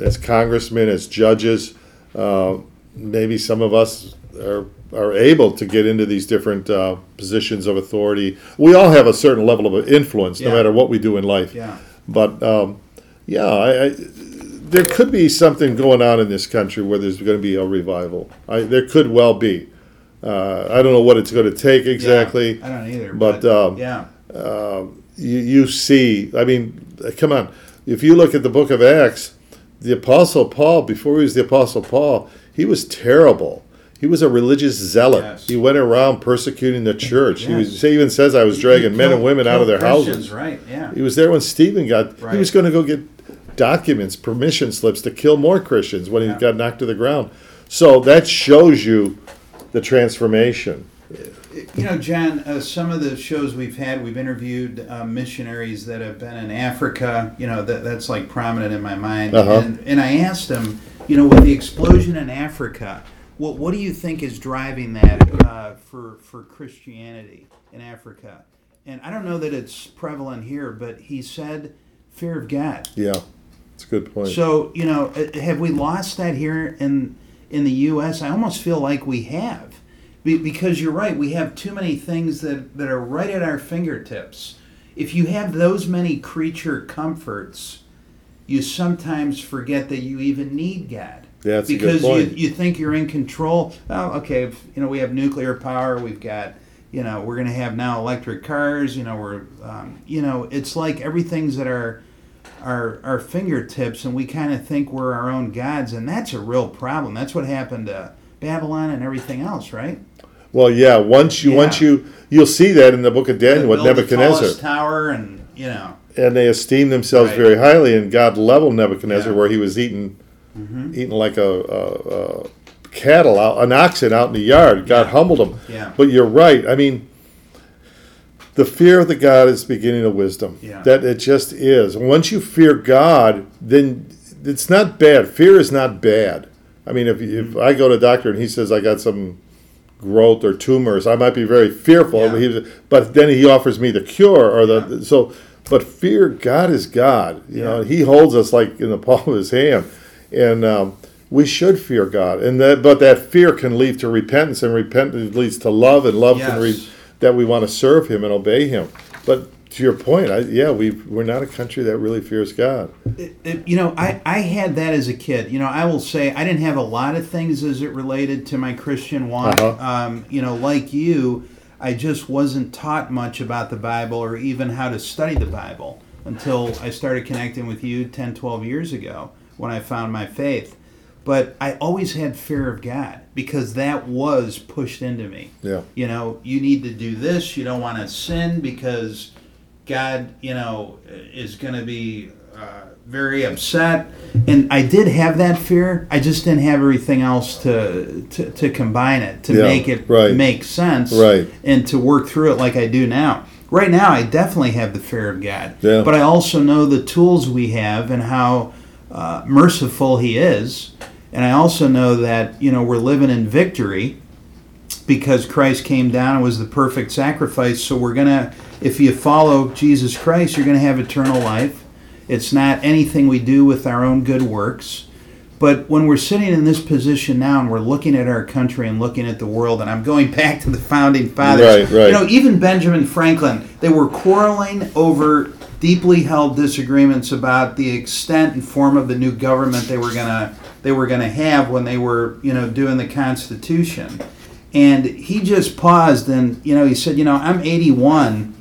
as congressmen, as judges. Uh, maybe some of us are are able to get into these different uh, positions of authority. We all have a certain level of influence, no matter what we do in life. Yeah. But um, yeah, I, I, there could be something going on in this country where there's going to be a revival. I, there could well be. Uh, I don't know what it's going to take exactly. Yeah, I don't either. But, But, um, yeah. You, you see, I mean, come on. If you look at the book of Acts, the Apostle Paul, before he was the Apostle Paul, he was terrible. He was a religious zealot. Yes. He went around persecuting the church. He, was, he even says, I was dragging men and women out of killed their Christians, houses. Right. Yeah. He was there when Stephen got. He was going to go get documents, permission slips to kill more Christians when he Yeah. got knocked to the ground. So that shows you the transformation. You know, John, uh, some of the shows we've had, we've interviewed uh, missionaries that have been in Africa. You know, that, that's like prominent in my mind. Uh-huh. And, and I asked them, you know, with the explosion in Africa, what, what do you think is driving that uh, for, for Christianity in Africa? And I don't know that it's prevalent here, but he said fear of God. Yeah, it's a good point. So you know, uh, have we lost that here in in the U.S.? I almost feel like we have, because you're right. We have too many things that that are right at our fingertips. If you have those many creature comforts, you sometimes forget that you even need God. That's because you you think you're in control. Oh, okay. if, You know, we have nuclear power. We've got. You know, we're going to have now electric cars. You know, we're. Um, you know, it's like everything's at our our our fingertips and we kind of think we're our own gods and that's a real problem that's what happened to babylon and everything else right well, yeah. Once you, Yeah. once you, you'll see that in the book of Daniel with Nebuchadnezzar, tower and you know and they esteemed themselves Right. very highly, and God leveled Nebuchadnezzar Yeah. Where he was eating, eating like a, a, a cattle, out, an oxen out in the yard. God Yeah. humbled him. Yeah. But you're right. I mean, the fear of the God is the beginning of wisdom. Yeah. That it just is. Once you fear God, then it's not bad. Fear is not bad. I mean, if Mm-hmm. if I go to a doctor and he says I got some growth or tumors, I might be very fearful. Yeah. But, he, but then he offers me the cure or the so. But fear, God is God. You know, He holds us like in the palm of His hand, and um, we should fear God. And that, but that fear can lead to repentance, and repentance leads to love, and love can Yes. lead that we want to serve Him and obey Him. But to your point, I, yeah, we we're not a country that really fears God. it, it- you know I, I had that as a kid you know i will say i didn't have a lot of things as it related to my christian walk Uh-huh. um, you know like you i just wasn't taught much about the bible or even how to study the bible until i started connecting with you 10 12 years ago when i found my faith but i always had fear of god because that was pushed into me Yeah, you know, you need to do this. You don't want to sin because God, you know, is going to be uh, very upset. And I did have that fear. I just didn't have everything else to to, to combine it to Yeah, make it right. make sense, Right. And to work through it like I do now. Right now, I definitely have the fear of God. Yeah. But I also know the tools we have and how uh, merciful He is. And I also know that you know we're living in victory because Christ came down and was the perfect sacrifice. So we're gonna, if you follow Jesus Christ, you're gonna have eternal life. It's not anything we do with our own good works. But when we're sitting in this position now and we're looking at our country and looking at the world, and I'm going back to the founding fathers, Right, right. you know, even Benjamin Franklin, they were quarreling over deeply held disagreements about the extent and form of the new government they were gonna they were gonna have when they were you know doing the Constitution, and he just paused and you know he said, you know, I'm 81,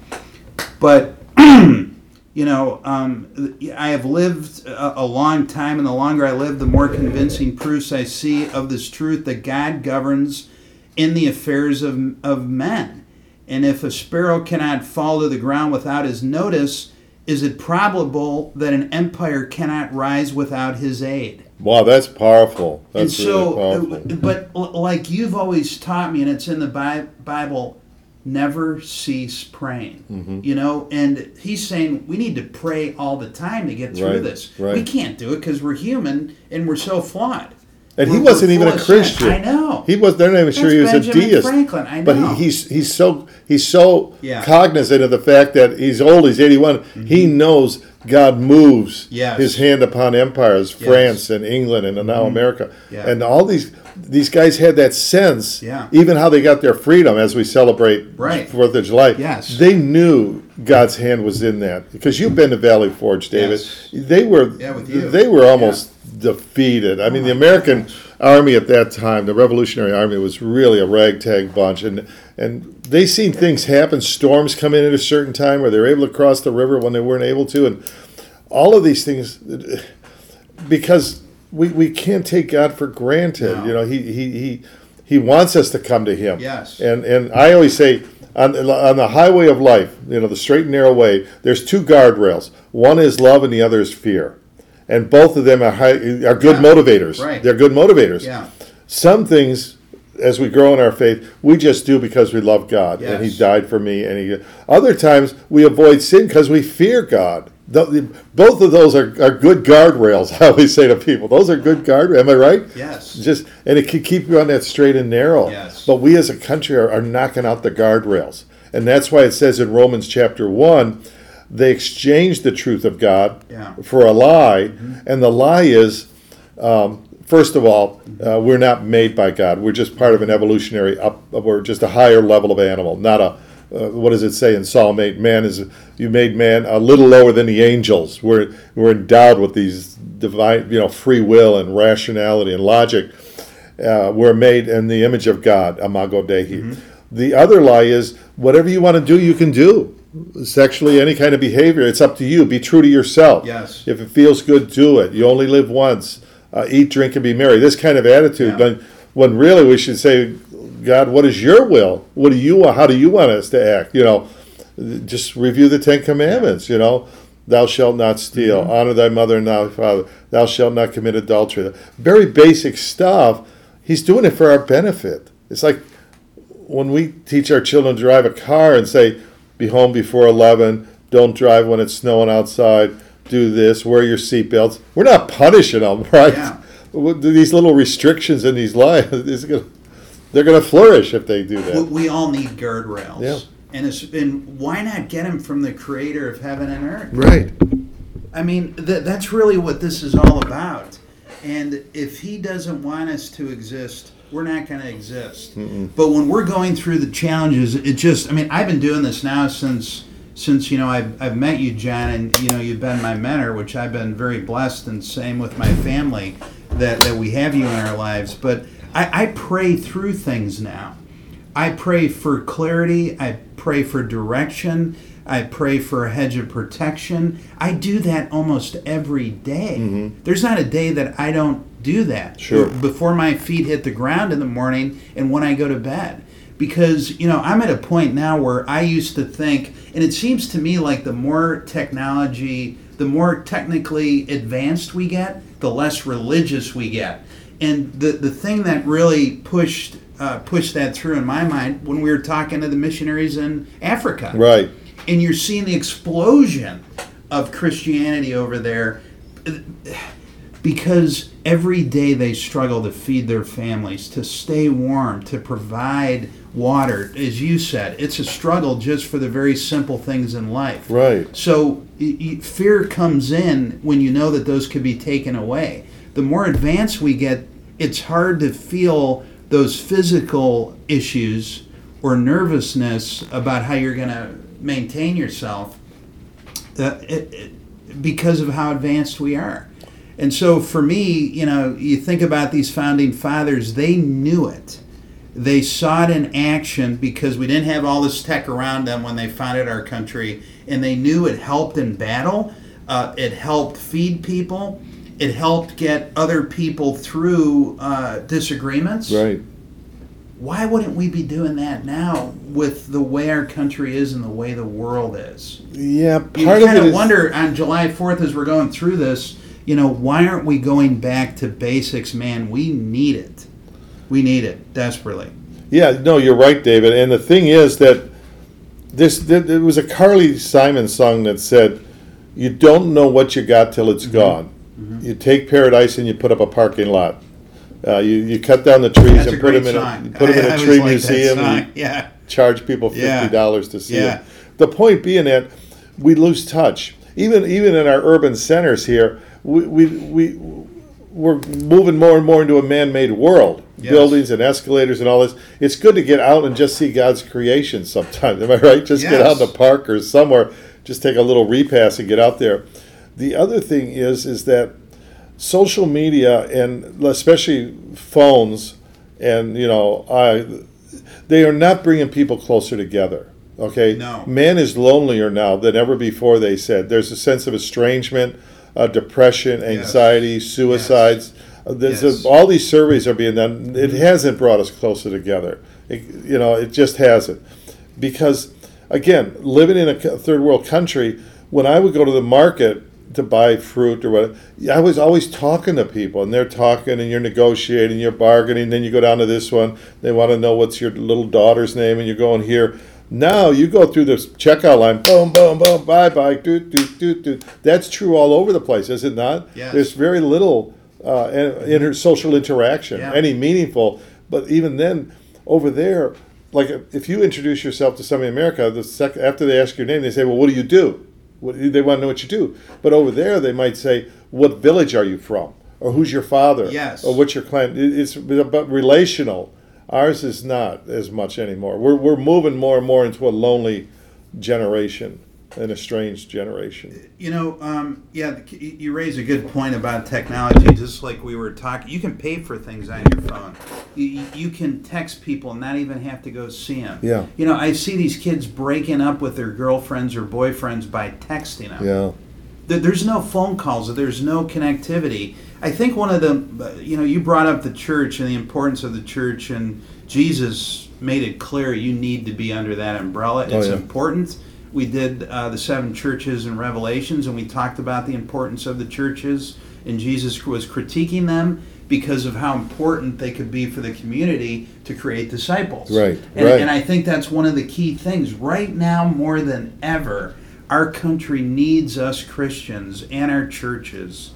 but You know, um, I have lived a, a long time, and the longer I live, the more convincing proofs I see of this truth that God governs in the affairs of, of men. And if a sparrow cannot fall to the ground without his notice, is it probable that an empire cannot rise without his aid? Wow, that's powerful. and That's so, really powerful. but like you've always taught me, and it's in the Bible, never cease praying. Mm-hmm. You know, and he's saying we need to pray all the time to get through Right, this. right. We can't do it because we're human and we're so flawed. And he We're- wasn't even a. Christian. I know. He was. They're not even sure he was Benjamin a deist. Franklin, I But he, he's he's so he's so Yeah. cognizant of the fact that he's old. He's eighty He mm-hmm. knows God moves Mm-hmm. Yes. His hand upon empires, Yes. France and England and now America, Yeah. and all these these guys had that sense. Yeah. Even how they got their freedom as we celebrate Right. Fourth of July. Yes. They knew God's hand was in that because you've been to Valley Forge, David. Yes. They were. Yeah, with you. They were almost defeated. I mean, the American army at that time, the Revolutionary Army, was really a ragtag bunch, and and they've seen things happen. Storms come in at a certain time, where they're able to cross the river when they weren't able to, and all of these things, because we, we can't take God for granted. No. You know, he he he he wants us to come to Him. Yes. And and I always say. On, on the highway of life, you know, the straight and narrow way, there's two guardrails. One is love and the other is fear. And both of them are, high, are good Yeah. motivators. Right. They're good motivators. Yeah. Some things, as we grow in our faith, we just do because we love God and He died for me. And He. Other times we avoid sin because we fear God. Both of those are, are good guardrails. I always say to people, those are good guardrails. Am I right? Yes. Just and it can keep you on that straight and narrow. Yes. But we as a country are, are knocking out the guardrails, and that's why it says in Romans chapter one, they exchanged the truth of God Yeah. for a lie, and the lie is. Um, First of all, uh, we're not made by God. We're just part of an evolutionary up. We're just a higher level of animal, not a. Uh, what does it say in Psalm 8? Man is you made man a little lower than the angels. We're we're endowed with these divine, you know, free will and rationality and logic. Uh, we're made in the image of God, Imago Dei. Mm-hmm. The other lie is whatever you want to do, you can do. Sexually, any kind of behavior, it's up to you. Be true to yourself. Yes. If it feels good, do it. You only live once. Uh, eat, drink, and be merry. This kind of attitude. Yeah. When, when really we should say, God, what is your will? What do you want? How do you want us to act? You know, just review the Ten Commandments. You know, thou shalt not steal. Mm-hmm. Honor thy mother and thy father. Thou shalt not commit adultery. Very basic stuff. He's doing it for our benefit. It's like when we teach our children to drive a car and say, be home before 11, don't drive when it's snowing outside, do this, wear your seatbelts. We're not punishing them, right? Yeah. These little restrictions in these gonna, they're going to flourish if they do that. we all need guardrails. Yeah. And, it's, and why not get them from the creator of heaven and earth? Right. I mean, th- that's really what this is all about. And if he doesn't want us to exist, we're not going to exist. But when we're going through the challenges, it just, I mean, I've been doing this now since, since you know, I've, I've met you, John, and, you know, you've been my mentor, which I've been very blessed, and same with my family, that, that we have you in our lives. But I, I pray through things now. I pray for clarity. I pray for direction. I pray for a hedge of protection. I do that almost every day. Mm-hmm. There's not a day that I don't do that. Sure. Before my feet hit the ground in the morning and when I go to bed. Because, you know, I'm at a point now where I used to think, and it seems to me like the more technology, the more technically advanced we get, the less religious we get. And the, the thing that really pushed uh, pushed that through in my mind when we were talking to the missionaries in Africa Right. and you're seeing the explosion of Christianity over there because every day they struggle to feed their families, to stay warm, to provide water. As you said, it's a struggle just for the very simple things in life. Right. So fear comes in when you know that those could be taken away. The more advanced we get, it's hard to feel those physical issues or nervousness about how you're going to maintain yourself uh, it, it, because of how advanced we are. And so for me, you know, you think about these founding fathers, they knew it. They saw it in action because we didn't have all this tech around them when they founded our country, and they knew it helped in battle. Uh, it helped feed people. It helped get other people through uh, disagreements. Right. Why wouldn't we be doing that now with the way our country is and the way the world is? Yeah, You part of kind of is wonder on July 4th as we're going through this, you know, why aren't we going back to basics, man? We need it. We need it desperately. Yeah, no, you're right, David. And the thing is that this there, there was a Carly Simon song that said, "You don't know what you got till Mm-hmm. it's gone. You take paradise and you put up a parking lot. Uh, you you cut down the trees That's and put them in song. a, put them in I- a I tree always museum. song. and you Yeah. charge people fifty dollars to see Yeah. it. The point being that we lose touch. Even even in our urban centers here, we we, we we're moving more and more into a man-made world. Yes. Buildings and escalators and all this. It's good to get out and just see God's creation sometimes. Am I right? Just get out in the park or somewhere. Just take a little repass and get out there. The other thing is is that social media and especially phones and you know I they are not bringing people closer together. Okay, No. man is lonelier now than ever before. They said there's a sense of estrangement, uh, depression, anxiety, suicides. Uh, There's Yes. a, all these surveys are being done. It hasn't brought us closer together. It, you know, it just hasn't because again, living in a third world country, when I would go to the market to buy fruit or whatever, I was always talking to people, and they're talking, and you're negotiating, you're bargaining. Then you go down to this one, they want to know what's your little daughter's name, and you're going here. Now you go through this checkout line, boom, boom, boom, bye, bye, doot, doot, doot, doot. That's true all over the place, is it not? Yes. There's very little uh, in- inter- social interaction, Yeah. any meaningful. But even then, over there, like if you introduce yourself to somebody in America, the sec- after they ask your name, they say, "Well, what do you do?" What, they want to know what you do. But over there, they might say, "What village are you from?" or "Who's your father?" Yes. or "What's your clan?" It's about relational. Ours is not as much anymore. We're we're moving more and more into a lonely generation, an estranged generation. You know, um, yeah, you raise a good point about technology. Just like we were talking, you can pay for things on your phone. You, you can text people and not even have to go see them. Yeah. You know, I see these kids breaking up with their girlfriends or boyfriends by texting them. Yeah. There's no phone calls. There's no connectivity. I think one of the, you know, you brought up the church and the importance of the church, and Jesus made it clear you need to be under that umbrella. Oh, It's yeah. important. We did uh, the seven churches in Revelations, and we talked about the importance of the churches, and Jesus was critiquing them because of how important they could be for the community to create disciples. Right, And, right. and I think that's one of the key things. Right now, more than ever, our country needs us Christians and our churches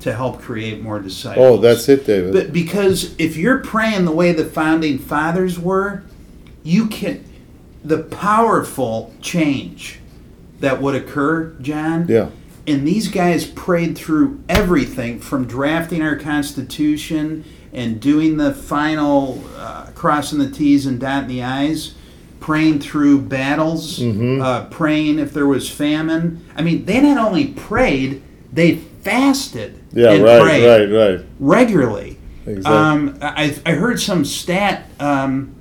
to help create more disciples. Oh, that's it, David. But because if you're praying the way the founding fathers were, you can the powerful change that would occur, John. yeah. And these guys prayed through everything from drafting our Constitution and doing the final uh, crossing the T's and dotting the I's, praying through battles, Mhm. uh, praying if there was famine. I mean, they not only prayed, they fasted Yeah. and right. prayed Right. Right. regularly. Exactly. Um, I, I heard some stat um,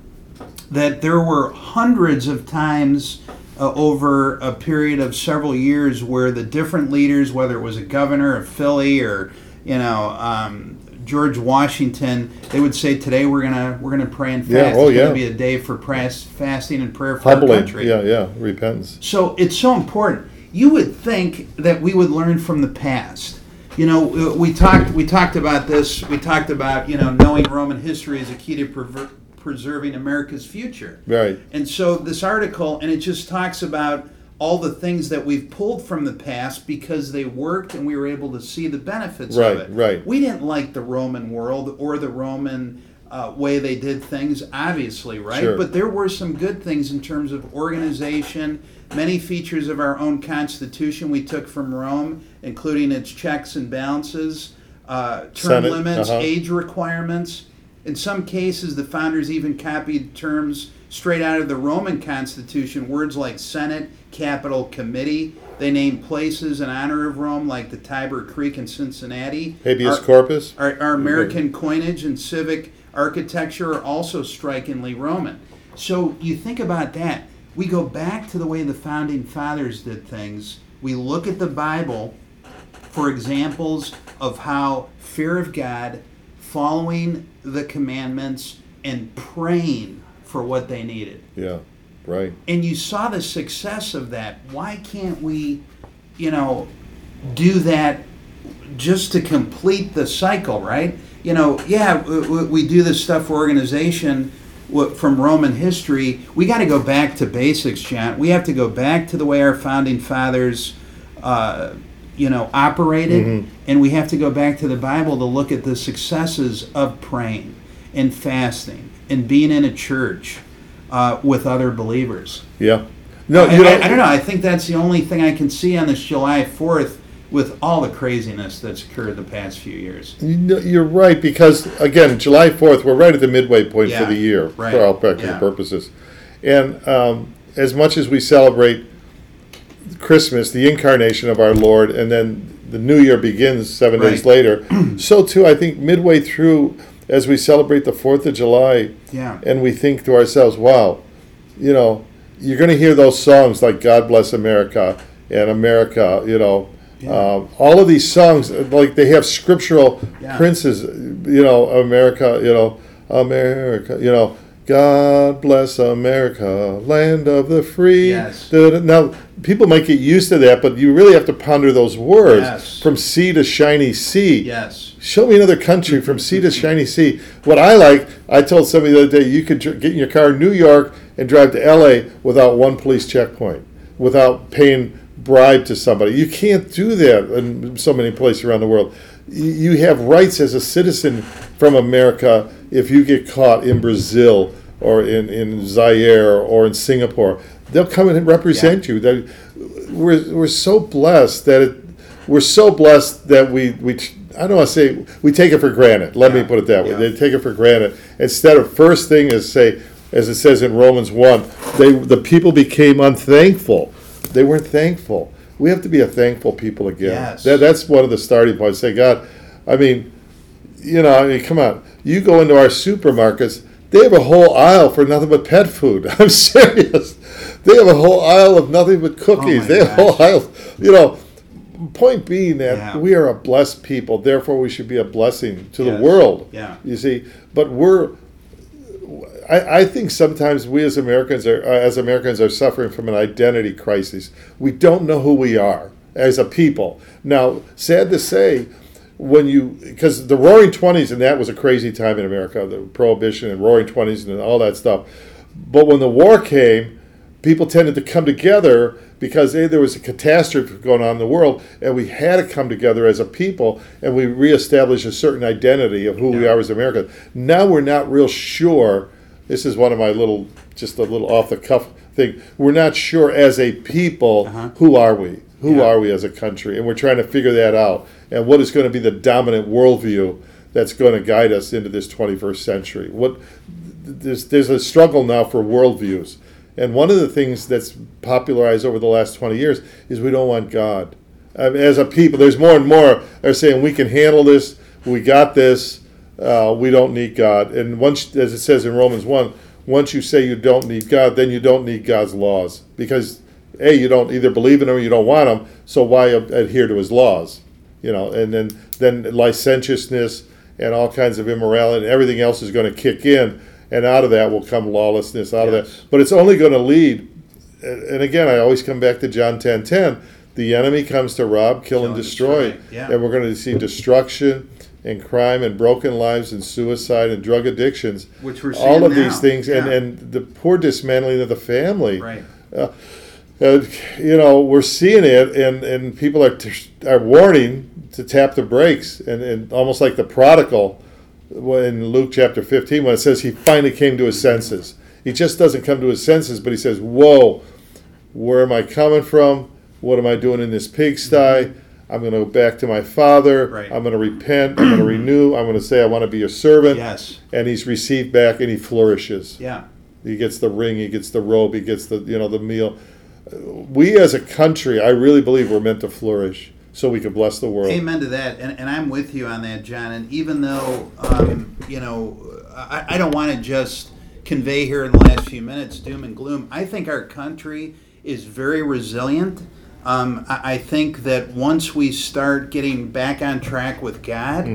that there were hundreds of times uh, over a period of several years where the different leaders, whether it was a governor of Philly or you know um, George Washington, they would say, "Today we're gonna we're gonna pray and fast. Yeah, oh, it's yeah. gonna be a day for pras- fasting and prayer for our Humbling. country." Yeah. Yeah. Repentance. So it's so important. You would think that we would learn from the past. You know, uh, we talked we talked about this. We talked about you know knowing Roman history is a key to prever- preserving America's future. Right. And so this article, and it just talks about all the things that we've pulled from the past because they worked and we were able to see the benefits Right, of it. right. We didn't like the Roman world or the Roman uh, way they did things, obviously, right? Sure. But there were some good things in terms of organization. Many features of our own Constitution we took from Rome, including its checks and balances, uh, term Senate, limits, uh-huh. age requirements. In some cases, the founders even copied terms straight out of the Roman Constitution, words like Senate, Capitol, Committee. They named places in honor of Rome, like the Tiber Creek in Cincinnati. Habeas Our- corpus. our, our American coinage and civic architecture are also strikingly Roman. So you think about that. We go back to the way the founding fathers did things. We look at the Bible for examples of how fear of God, following the commandments, and praying for what they needed Yeah, right. and you saw the success of that. Why can't we, you know, do that just to complete the cycle, right? You know, yeah, w- w- we do this stuff for organization from Roman history. We got to go back to basics, John. We have to go back to the way our founding fathers, uh, you know, operated, and we have to go back to the Bible to look at the successes of praying and fasting and being in a church uh, with other believers. Yeah. No, I, I- I don't know. I think that's the only thing I can see on this July 4th with all the craziness that's occurred the past few years. You're right because again, July Fourth, we're right at the midway point Yeah, for the year right, for all practical yeah. purposes, and um, as much as we celebrate Christmas, the incarnation of our Lord, and then the New Year begins seven days later, so too I think midway through, as we celebrate the Fourth of July, Yeah. and we think to ourselves, "Wow, you know, you're going to hear those songs like God Bless America and America, you know, um, all of these songs, like they have scriptural Yeah. princes, you know, America, you know, America, you know, God bless America, land of the free. Yes. Now, people might get used to that, but you really have to ponder those words Yes. from sea to shiny sea. Yes. Show me another country from sea to shiny sea. What I like, I told somebody the other day, you could get in your car in New York and drive to LA without one police checkpoint, without paying bribe to somebody. You can't do that in so many places around the world. You have rights as a citizen from America if you get caught in Brazil or in, in Zaire or in Singapore. They'll come and represent you. That we're, we're so blessed that it, we're so blessed that we, we I don't want to say we take it for granted. Let me put it that way. Yeah. They take it for granted. Instead of first thing is say, as it says in Romans one, they the people became unthankful. They weren't thankful. We have to be a thankful people again. Yes. That, that's one of the starting points. Say, God, I mean, you know, I mean, come on. You go into our supermarkets, they have a whole aisle for nothing but pet food. I'm serious. They have a whole aisle of nothing but cookies. Oh my they have a whole aisle. You know, point being that Yeah. we are a blessed people, therefore we should be a blessing to Yes. the world. Yeah. You see, but we're. I, I think sometimes we as Americans are uh, as Americans are suffering from an identity crisis. We don't know who we are as a people. Now, sad to say, when you because the Roaring Twenties and that was a crazy time in America, the Prohibition and Roaring Twenties and all that stuff. But when the war came, people tended to come together because A, there was a catastrophe going on in the world, and we had to come together as a people, and we reestablished a certain identity of who we are as Americans. Now we're not real sure. This is one of my little, just a little off the cuff thing. We're not sure as a people Uh-huh. who are we, who Yeah. are we as a country, and we're trying to figure that out. And what is going to be the dominant worldview that's going to guide us into this 21st century? What there's there's a struggle now for worldviews, and one of the things that's popularized over the last 20 years is we don't want God. I mean, as a people, there's more and more are saying we can handle this, we got this, uh, we don't need God. And once, as it says in Romans one, once you say you don't need God, then you don't need God's laws because a you don't either believe in him or you don't want him. So why adhere to his laws? You know, and then then licentiousness and all kinds of immorality and everything else is going to kick in, and out of that will come lawlessness. Out of that, but it's only going to lead. And and again, I always come back to John ten ten. The enemy comes to rob, kill, and and destroy, destroy, yeah. and we're going to see destruction and crime and broken lives and suicide and drug addictions. Which we're all of these things, and Yeah. and the poor dismantling of the family. Right. Uh, you know, we're seeing it, and, and people are, t- are warning to tap the brakes, and, and almost like the prodigal in Luke chapter 15, when it says he finally came to his senses. He just doesn't come to his senses, but he says, Whoa, where am I coming from? What am I doing in this pigsty? I'm going to go back to my father. Right. I'm going to repent. I'm going to renew. I'm going to say I want to be your servant. Yes. And he's received back, and he flourishes. Yeah. He gets the ring. He gets the robe. He gets the you know the meal. We as a country, I really believe we're meant to flourish so we can bless the world. Amen to that, and, and I'm with you on that, John. And even though um, you know, I, I don't want to just convey here in the last few minutes doom and gloom. I think our country is very resilient. Um, I, I think that once we start getting back on track with God,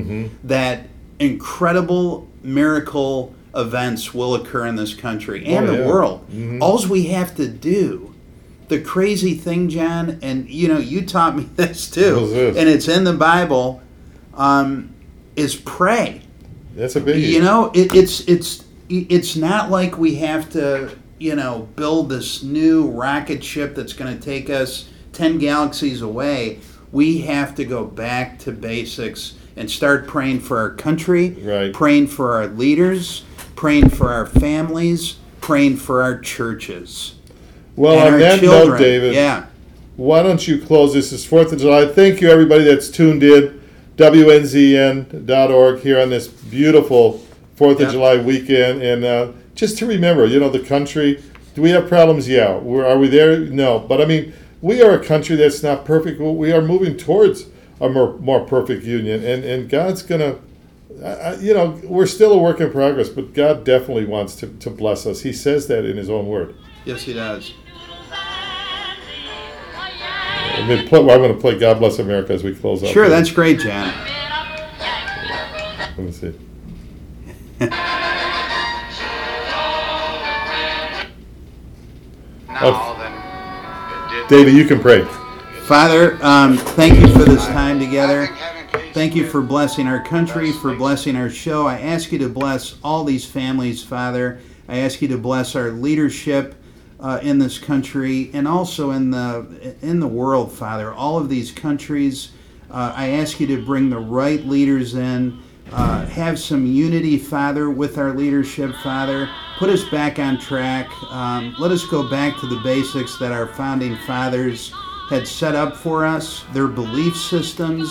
that incredible miracle events will occur in this country and Oh, the yeah. world. All we have to do the crazy thing, John, and you know, you taught me this too, this? and it's in the Bible, um, is pray. That's a biggie. You know, it, it's it's it's not like we have to, you know, build this new rocket ship that's going to take us ten galaxies away. We have to go back to basics and start praying for our country, Right. praying for our leaders, praying for our families, praying for our churches. well, on that children. note, David, Yeah. why don't you close this? It's Fourth of July. Thank you, everybody that's tuned in. WNZN.org here on this beautiful Fourth Yep. of July weekend, and uh, just to remember, you know, the country. Do we have problems? Yeah. We're, are we there? No. But I mean, we are a country that's not perfect. Well, We are moving towards a more, more perfect union, and and God's gonna. I, I- you know, we're still a work in progress, but God definitely wants to, to bless us. He says that in His own word. Yes, he does. I mean, play, I'm going to play "God Bless America" as we close out. Sure, that's great, John. Let me see. Now then, it did David, you can pray. Father, um, thank you for this time together. Thank you for blessing our country, for blessing our show. I ask you to bless all these families, Father. I ask you to bless our leadership uh, in this country and also in the in the world, Father. All of these countries, uh, I ask you to bring the right leaders in. Uh, have some unity, Father, with our leadership, Father. Put us back on track. Um, let us go back to the basics that our founding fathers had set up for us their belief systems,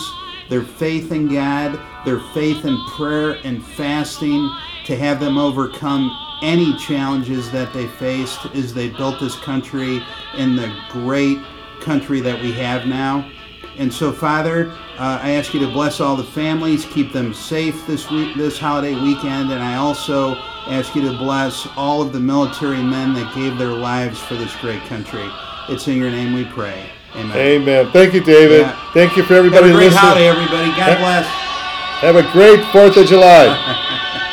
their faith in God, their faith in prayer and fasting to have them overcome any challenges that they faced as they built this country in the great country that we have now. And so, Father, uh, I ask you to bless all the families, keep them safe this week, this holiday weekend, and I also ask you to bless all of the military men that gave their lives for this great country. It's in your name we pray. Amen. Amen. Thank you, David. Yeah. Thank you for Have everybody a great listening. holiday, everybody. God bless. Have a great Fourth of July.